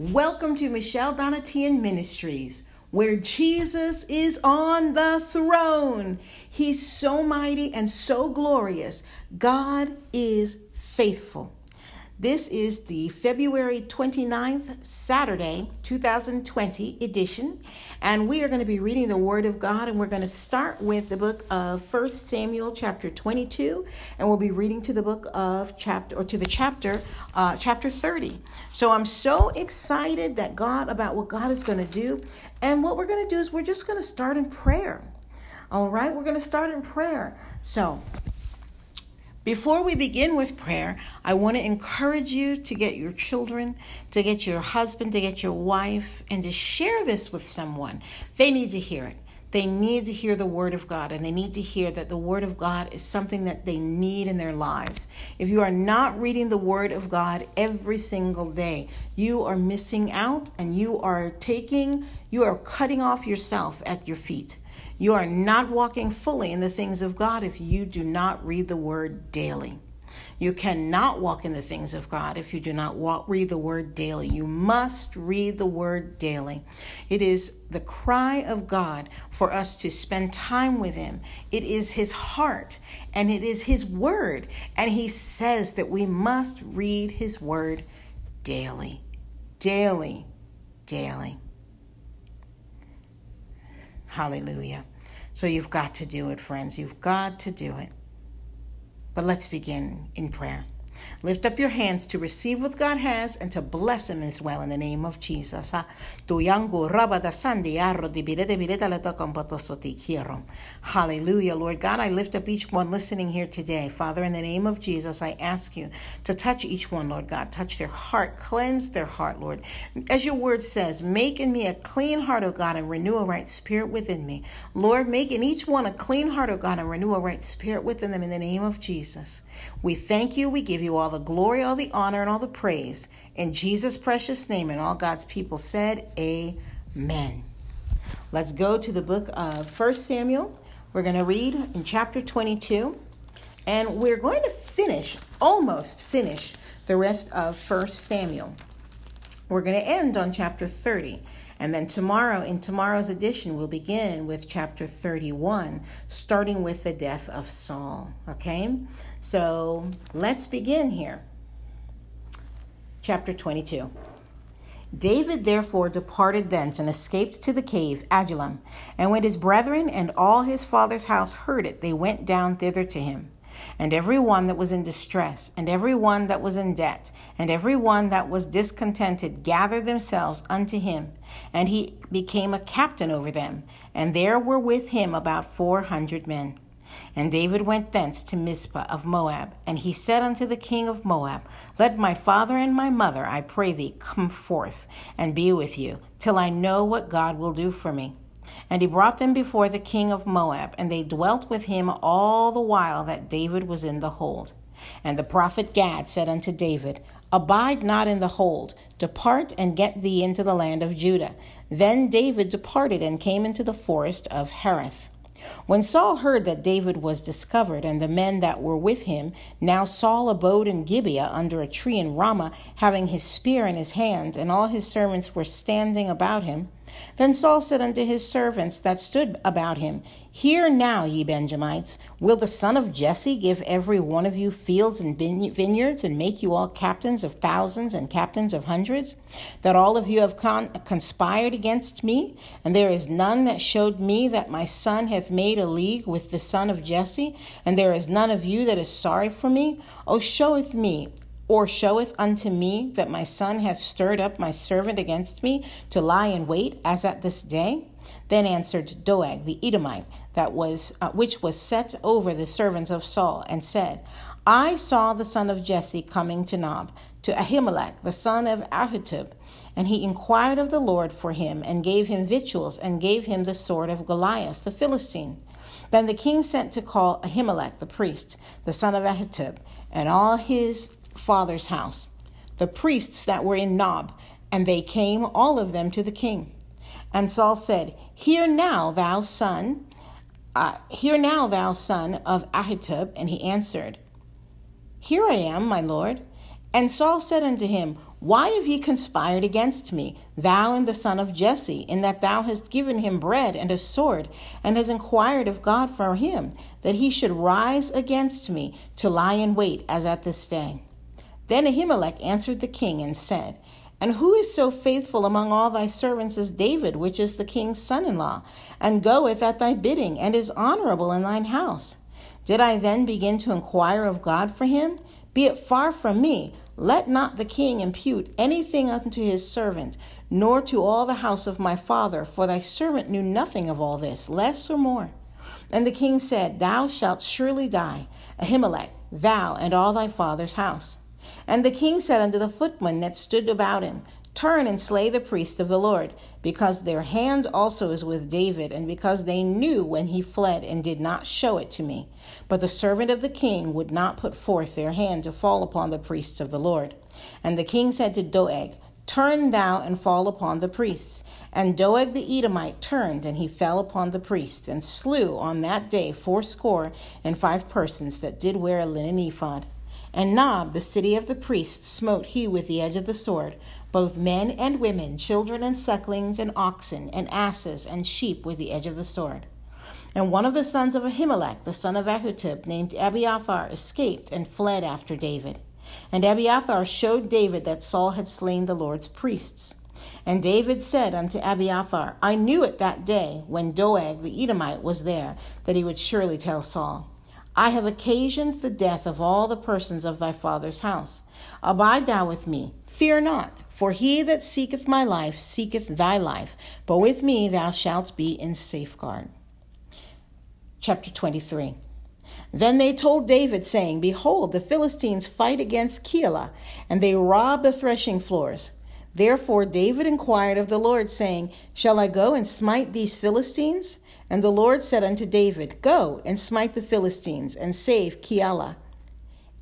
Welcome to Michelle Donatian Ministries, where Jesus is on the throne. He's so mighty and so glorious. God is faithful. This is the February 29th, Saturday, 2020 edition, and we are going to be reading the Word of God, and we're going to start with the book of First Samuel, chapter 22, and we'll be reading to the book of chapter, or to the chapter, uh, chapter 30. So I'm so excited that God, about what God is going to do, and what we're going to do is we're just going to start in prayer. All right, we're going to start in prayer. So before we begin with prayer, I want to encourage you to get your children, to get your husband, to get your wife, and to share this with someone. They need to hear it. They need to hear the Word of God, and they need to hear that the Word of God is something that they need in their lives. If you are not reading the Word of God every single day, you are missing out and you are taking, you are cutting off yourself at your feet. You are not walking fully in the things of God if you do not read the word daily. You cannot walk in the things of God if you do not walk, read the word daily. You must read the word daily. It is the cry of God for us to spend time with Him. It is His heart and it is His word. And He says that we must read His word daily, daily, daily. Hallelujah. So you've got to do it, friends. You've got to do it. But let's begin in prayer. Lift up your hands to receive what God has and to bless Him as well in the name of Jesus. Ah, Hallelujah, Lord God. I lift up each one listening here today. Father, in the name of Jesus, I ask you to touch each one, Lord God. Touch their heart, cleanse their heart, Lord. As your word says, make in me a clean heart, O God, and renew a right spirit within me. Lord, make in each one a clean heart, O God, and renew a right spirit within them in the name of Jesus. We thank you. We give you all the glory, all the honor, and all the praise. In Jesus' precious name, and all God's people said, Amen. Let's go to the book of First Samuel. We're going to read in chapter 22, and we're going to finish, almost finish, the rest of First Samuel. We're going to end on chapter 30. And then tomorrow, in tomorrow's edition, we'll begin with chapter 31, starting with the death of Saul. Okay? So let's begin here. Chapter 22. David therefore departed thence and escaped to the cave Adullam. And when his brethren and all his father's house heard it, they went down thither to him and every one that was in distress, and every one that was in debt, and every one that was discontented gathered themselves unto him, and he became a captain over them. And there were with him about four hundred men. And David went thence to Mizpah of Moab, and he said unto the king of Moab, Let my father and my mother, I pray thee, come forth and be with you, till I know what God will do for me. And he brought them before the king of Moab, and they dwelt with him all the while that David was in the hold. And the prophet Gad said unto David, Abide not in the hold, depart and get thee into the land of Judah. Then David departed and came into the forest of Hereth. When Saul heard that David was discovered and the men that were with him, now Saul abode in Gibeah under a tree in Ramah, having his spear in his hand, and all his servants were standing about him. Then Saul said unto his servants that stood about him, Hear now, ye Benjamites, will the son of Jesse give every one of you fields and vineyards, and make you all captains of thousands and captains of hundreds? That all of you have con- conspired against me, and there is none that showed me that my son hath made a league with the son of Jesse, and there is none of you that is sorry for me? O showeth me or showeth unto me that my son hath stirred up my servant against me to lie in wait as at this day? Then answered Doeg the Edomite, that was uh, which was set over the servants of Saul, and said, I saw the son of Jesse coming to Nob, to Ahimelech the son of Ahitub, and he inquired of the Lord for him, and gave him victuals, and gave him the sword of Goliath the Philistine. Then the king sent to call Ahimelech the priest, the son of Ahitub, and all his father's house, the priests that were in Nob, and they came, all of them, to the king. And Saul said, Hear now, thou son, uh, hear now, thou son of Ahitub. And he answered, Here I am, my lord. And Saul said unto him, Why have ye conspired against me, thou and the son of Jesse, in that thou hast given him bread and a sword, and hast inquired of God for him, that he should rise against me to lie in wait as at this day? Then Ahimelech answered the king and said, And who is so faithful among all thy servants as David, which is the king's son in law, and goeth at thy bidding, and is honorable in thine house? Did I then begin to inquire of God for him? Be it far from me, let not the king impute anything unto his servant, nor to all the house of my father, for thy servant knew nothing of all this, less or more. And the king said, Thou shalt surely die, Ahimelech, thou and all thy father's house. And the king said unto the footmen that stood about him, Turn and slay the priest of the Lord, because their hand also is with David, and because they knew when he fled and did not show it to me. But the servant of the king would not put forth their hand to fall upon the priests of the Lord. And the king said to Doeg, Turn thou and fall upon the priests. And Doeg the Edomite turned, and he fell upon the priests, and slew on that day fourscore and five persons that did wear a linen ephod. And Nob, the city of the priests, smote he with the edge of the sword, both men and women, children and sucklings, and oxen, and asses, and sheep with the edge of the sword. And one of the sons of Ahimelech, the son of Ahitub, named Abiathar, escaped and fled after David. And Abiathar showed David that Saul had slain the Lord's priests. And David said unto Abiathar, I knew it that day when Doeg the Edomite was there, that he would surely tell Saul. I have occasioned the death of all the persons of thy father's house. Abide thou with me, fear not, for he that seeketh my life seeketh thy life, but with me thou shalt be in safeguard. Chapter 23 Then they told David, saying, Behold, the Philistines fight against Keilah, and they rob the threshing floors. Therefore David inquired of the Lord, saying, Shall I go and smite these Philistines? And the Lord said unto David, Go and smite the Philistines, and save Keilah.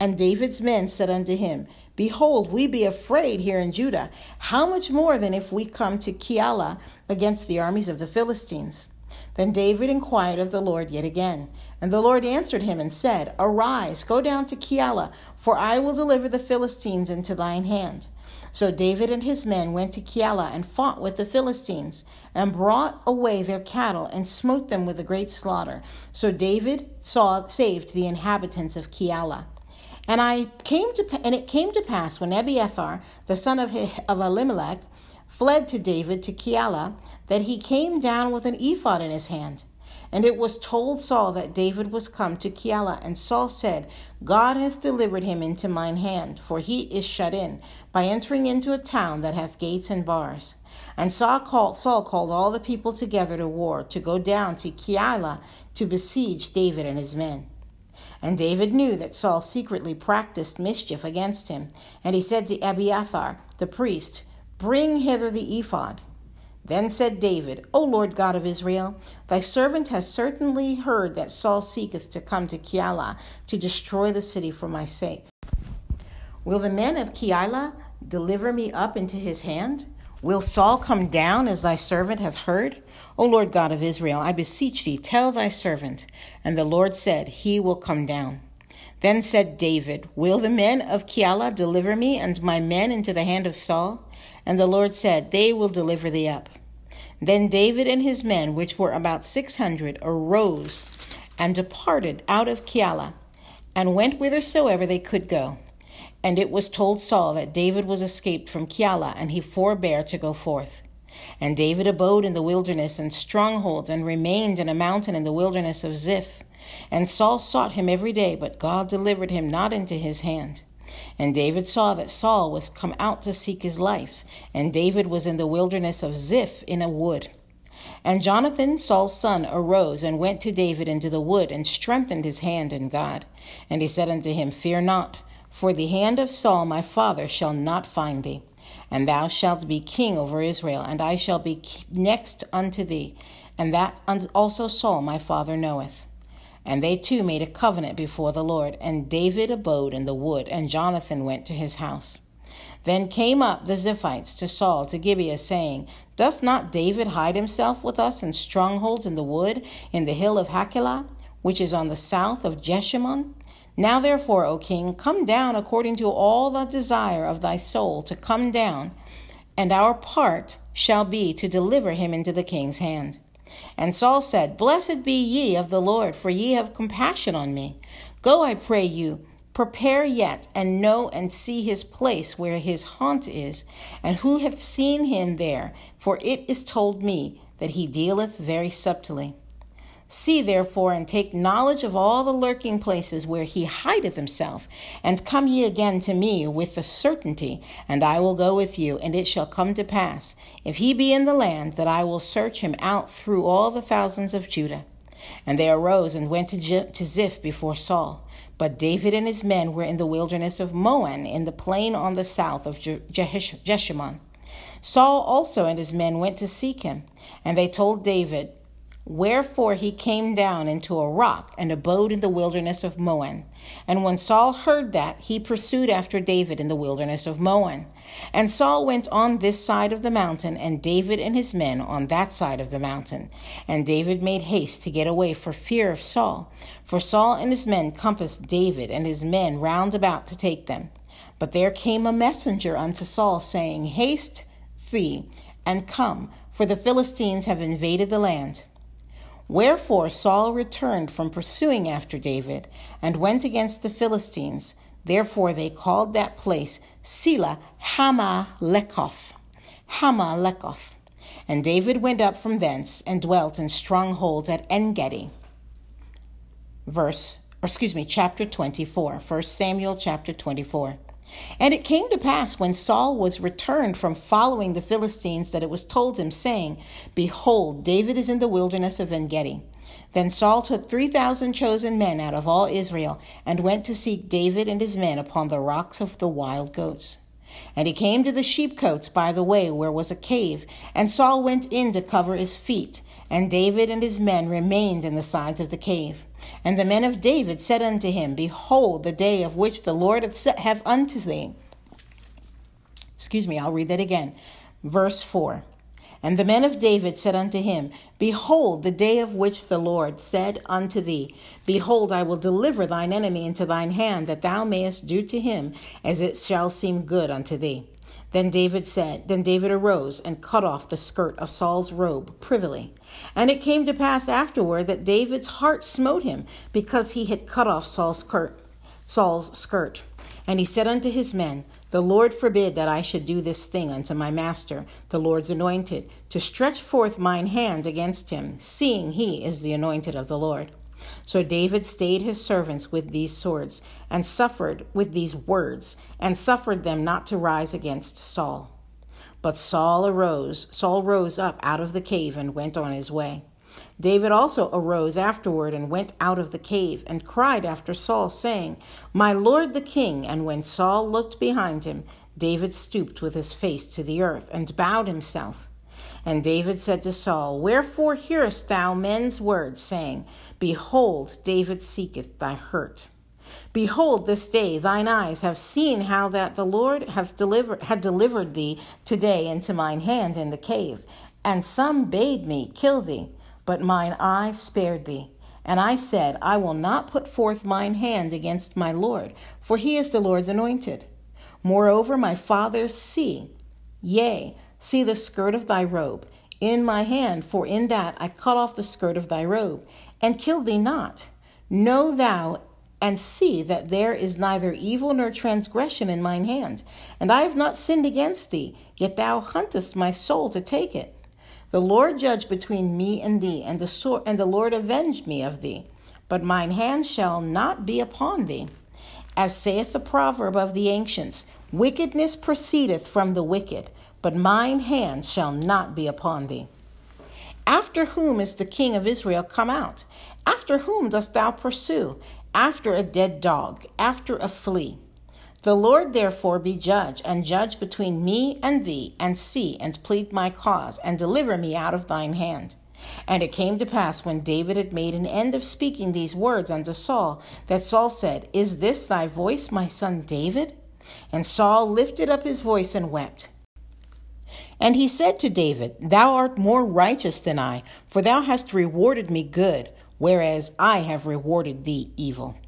And David's men said unto him, Behold, we be afraid here in Judah. How much more than if we come to Keilah against the armies of the Philistines? Then David inquired of the Lord yet again. And the Lord answered him and said, Arise, go down to Keilah, for I will deliver the Philistines into thine hand. So David and his men went to Keilah and fought with the Philistines, and brought away their cattle and smote them with a great slaughter. So David saw saved the inhabitants of Keilah. And I came to and it came to pass when Abiathar, the son of, of Elimelech, fled to David to Keilah, that he came down with an ephod in his hand. And it was told Saul that David was come to Keilah, and Saul said, God hath delivered him into mine hand, for he is shut in, by entering into a town that hath gates and bars. And Saul called, Saul called all the people together to war, to go down to Keilah to besiege David and his men. And David knew that Saul secretly practiced mischief against him, and he said to Abiathar the priest, Bring hither the ephod. Then said David, O Lord God of Israel, thy servant has certainly heard that Saul seeketh to come to Keilah to destroy the city for my sake. Will the men of Keilah deliver me up into his hand? Will Saul come down as thy servant hath heard? O Lord God of Israel, I beseech thee, tell thy servant. And the Lord said, He will come down. Then said David, Will the men of Keilah deliver me and my men into the hand of Saul? And the Lord said, They will deliver thee up. Then David and his men, which were about six hundred, arose and departed out of Keilah, and went whithersoever they could go. And it was told Saul that David was escaped from Keilah, and he forbare to go forth. And David abode in the wilderness and strongholds, and remained in a mountain in the wilderness of Ziph. And Saul sought him every day, but God delivered him not into his hand. And David saw that Saul was come out to seek his life, and David was in the wilderness of Ziph in a wood. And Jonathan, Saul's son, arose and went to David into the wood, and strengthened his hand in God. And he said unto him, Fear not, for the hand of Saul my father shall not find thee. And thou shalt be king over Israel, and I shall be next unto thee, and that also Saul my father knoweth. And they too made a covenant before the Lord. And David abode in the wood, and Jonathan went to his house. Then came up the Ziphites to Saul to Gibeah, saying, Doth not David hide himself with us in strongholds in the wood, in the hill of Hachilah, which is on the south of Jeshimon? Now therefore, O king, come down according to all the desire of thy soul to come down, and our part shall be to deliver him into the king's hand. And Saul said, Blessed be ye of the Lord, for ye have compassion on me. Go, I pray you, prepare yet, and know and see his place where his haunt is, and who hath seen him there, for it is told me that he dealeth very subtly. See therefore and take knowledge of all the lurking places where he hideth himself, and come ye again to me with the certainty, and I will go with you, and it shall come to pass, if he be in the land, that I will search him out through all the thousands of Judah. And they arose and went to, Ziph before Saul. But David and his men were in the wilderness of Maon, in the plain on the south of Jeshimon. Saul also and his men went to seek him, and they told David, Wherefore he came down into a rock and abode in the wilderness of Maon. And when Saul heard that, he pursued after David in the wilderness of Maon. And Saul went on this side of the mountain, and David and his men on that side of the mountain. And David made haste to get away for fear of Saul. For Saul and his men compassed David and his men round about to take them. But there came a messenger unto Saul, saying, Haste thee, and come, for the Philistines have invaded the land. Wherefore Saul returned from pursuing after David and went against the Philistines. Therefore they called that place Selah Hamah-lekoth. Hamah-lekoth. And David went up from thence and dwelt in strongholds at Engedi. Verse, or excuse me, chapter 24. 1 Samuel chapter 24. And it came to pass when Saul was returned from following the Philistines that it was told him, saying, Behold, David is in the wilderness of Engedi. Then Saul took three thousand chosen men out of all Israel, and went to seek David and his men upon the rocks of the wild goats. And he came to the sheepcotes by the way where was a cave, and Saul went in to cover his feet, and David and his men remained in the sides of the cave. And the men of David said unto him, Behold, the day of which the Lord hath unto thee. Excuse me, I'll read that again. Verse 4. And the men of David said unto him, Behold, the day of which the Lord said unto thee, Behold, I will deliver thine enemy into thine hand, that thou mayest do to him as it shall seem good unto thee. Then David said, Then David arose and cut off the skirt of Saul's robe privily. And it came to pass afterward that David's heart smote him, because he had cut off Saul's skirt. Saul's skirt. And he said unto his men, The Lord forbid that I should do this thing unto my master, the Lord's anointed, to stretch forth mine hand against him, seeing he is the anointed of the Lord. So David stayed his servants with these swords, and suffered with these words, and suffered them not to rise against Saul. But Saul arose, Saul rose up out of the cave and went on his way. David also arose afterward and went out of the cave and cried after Saul, saying, My lord the king. And when Saul looked behind him, David stooped with his face to the earth and bowed himself. And David said to Saul, Wherefore hearest thou men's words, saying, Behold, David seeketh thy hurt? Behold, this day thine eyes have seen how that the Lord hath delivered had delivered thee today into mine hand in the cave. And some bade me kill thee, but mine eye spared thee. And I said, I will not put forth mine hand against my Lord, for he is the Lord's anointed. Moreover, my fathers see, yea, See the skirt of thy robe in my hand, for in that I cut off the skirt of thy robe, and killed thee not. Know thou and see that there is neither evil nor transgression in mine hand, and I have not sinned against thee, yet thou huntest my soul to take it. The Lord judge between me and thee, and the sword, and the Lord avenge me of thee. But mine hand shall not be upon thee. As saith the proverb of the ancients, wickedness proceedeth from the wicked, but mine hand shall not be upon thee. After whom is the king of Israel come out? After whom dost thou pursue? After a dead dog, after a flea. The Lord therefore be judge, and judge between me and thee, and see and plead my cause, and deliver me out of thine hand. And it came to pass when David had made an end of speaking these words unto Saul, that Saul said, Is this thy voice, my son David? And Saul lifted up his voice and wept. And he said to David, Thou art more righteous than I, for thou hast rewarded me good, whereas I have rewarded thee evil.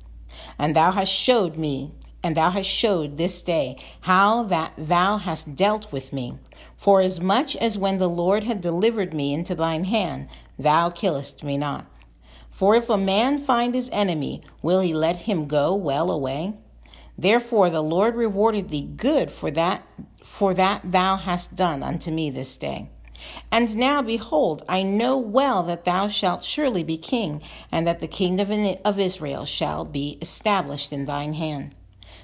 And thou hast showed me, and thou hast showed this day how that thou hast dealt with me. For as much as when the Lord had delivered me into thine hand, thou killest me not. For if a man find his enemy, will he let him go well away? Therefore the Lord rewarded thee good for that for that thou hast done unto me this day. And now, behold, I know well that thou shalt surely be king, and that the kingdom of Israel shall be established in thine hand.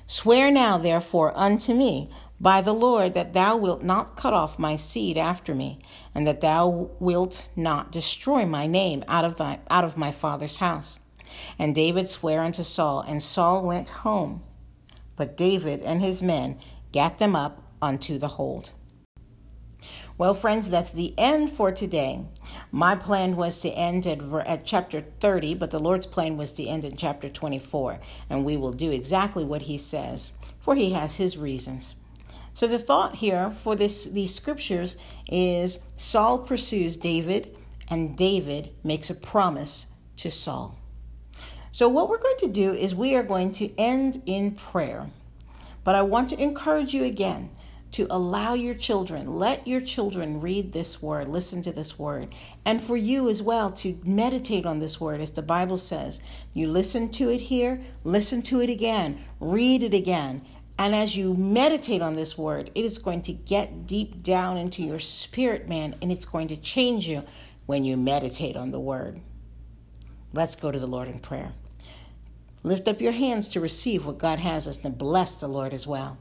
Swear now, therefore, unto me by the Lord that thou wilt not cut off my seed after me, and that thou wilt not destroy my name out of thy out of my father's house. And David sware unto Saul, and Saul went home. But David and his men gat them up unto the hold. Well, friends, that's the end for today. My plan was to end at, at chapter 30, but the Lord's plan was to end in chapter 24, and we will do exactly what He says, for He has His reasons. So the thought here for this these scriptures is Saul pursues David, and David makes a promise to Saul. So what we're going to do is we are going to end in prayer. But I want to encourage you again to allow your children, let your children read this word, listen to this word, and for you as well to meditate on this word, as the Bible says. You listen to it here, listen to it again, read it again. And as you meditate on this word, it is going to get deep down into your spirit, man, and it's going to change you when you meditate on the word. Let's go to the Lord in prayer. Lift up your hands to receive what God has us and bless the Lord as well.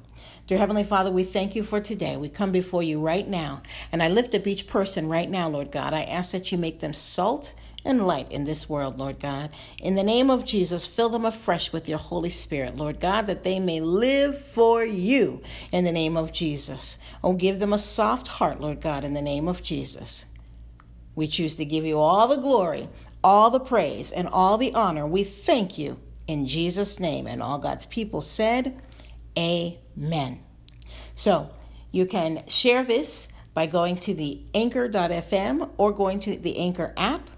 Dear Heavenly Father, we thank you for today. We come before you right now, and I lift up each person right now, Lord God. I ask that you make them salt and light in this world, Lord God. In the name of Jesus, fill them afresh with your Holy Spirit, Lord God, that they may live for you in the name of Jesus. Oh, give them a soft heart, Lord God, in the name of Jesus. We choose to give you all the glory, all the praise, and all the honor. We thank you in Jesus' name. And all God's people said, Amen. So you can share this by going to the anchor.fm or going to the Anchor app.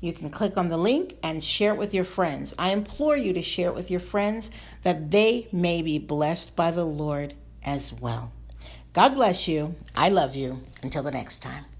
You can click on the link and share it with your friends. I implore you to share it with your friends that they may be blessed by the Lord as well. God bless you. I love you. Until the next time.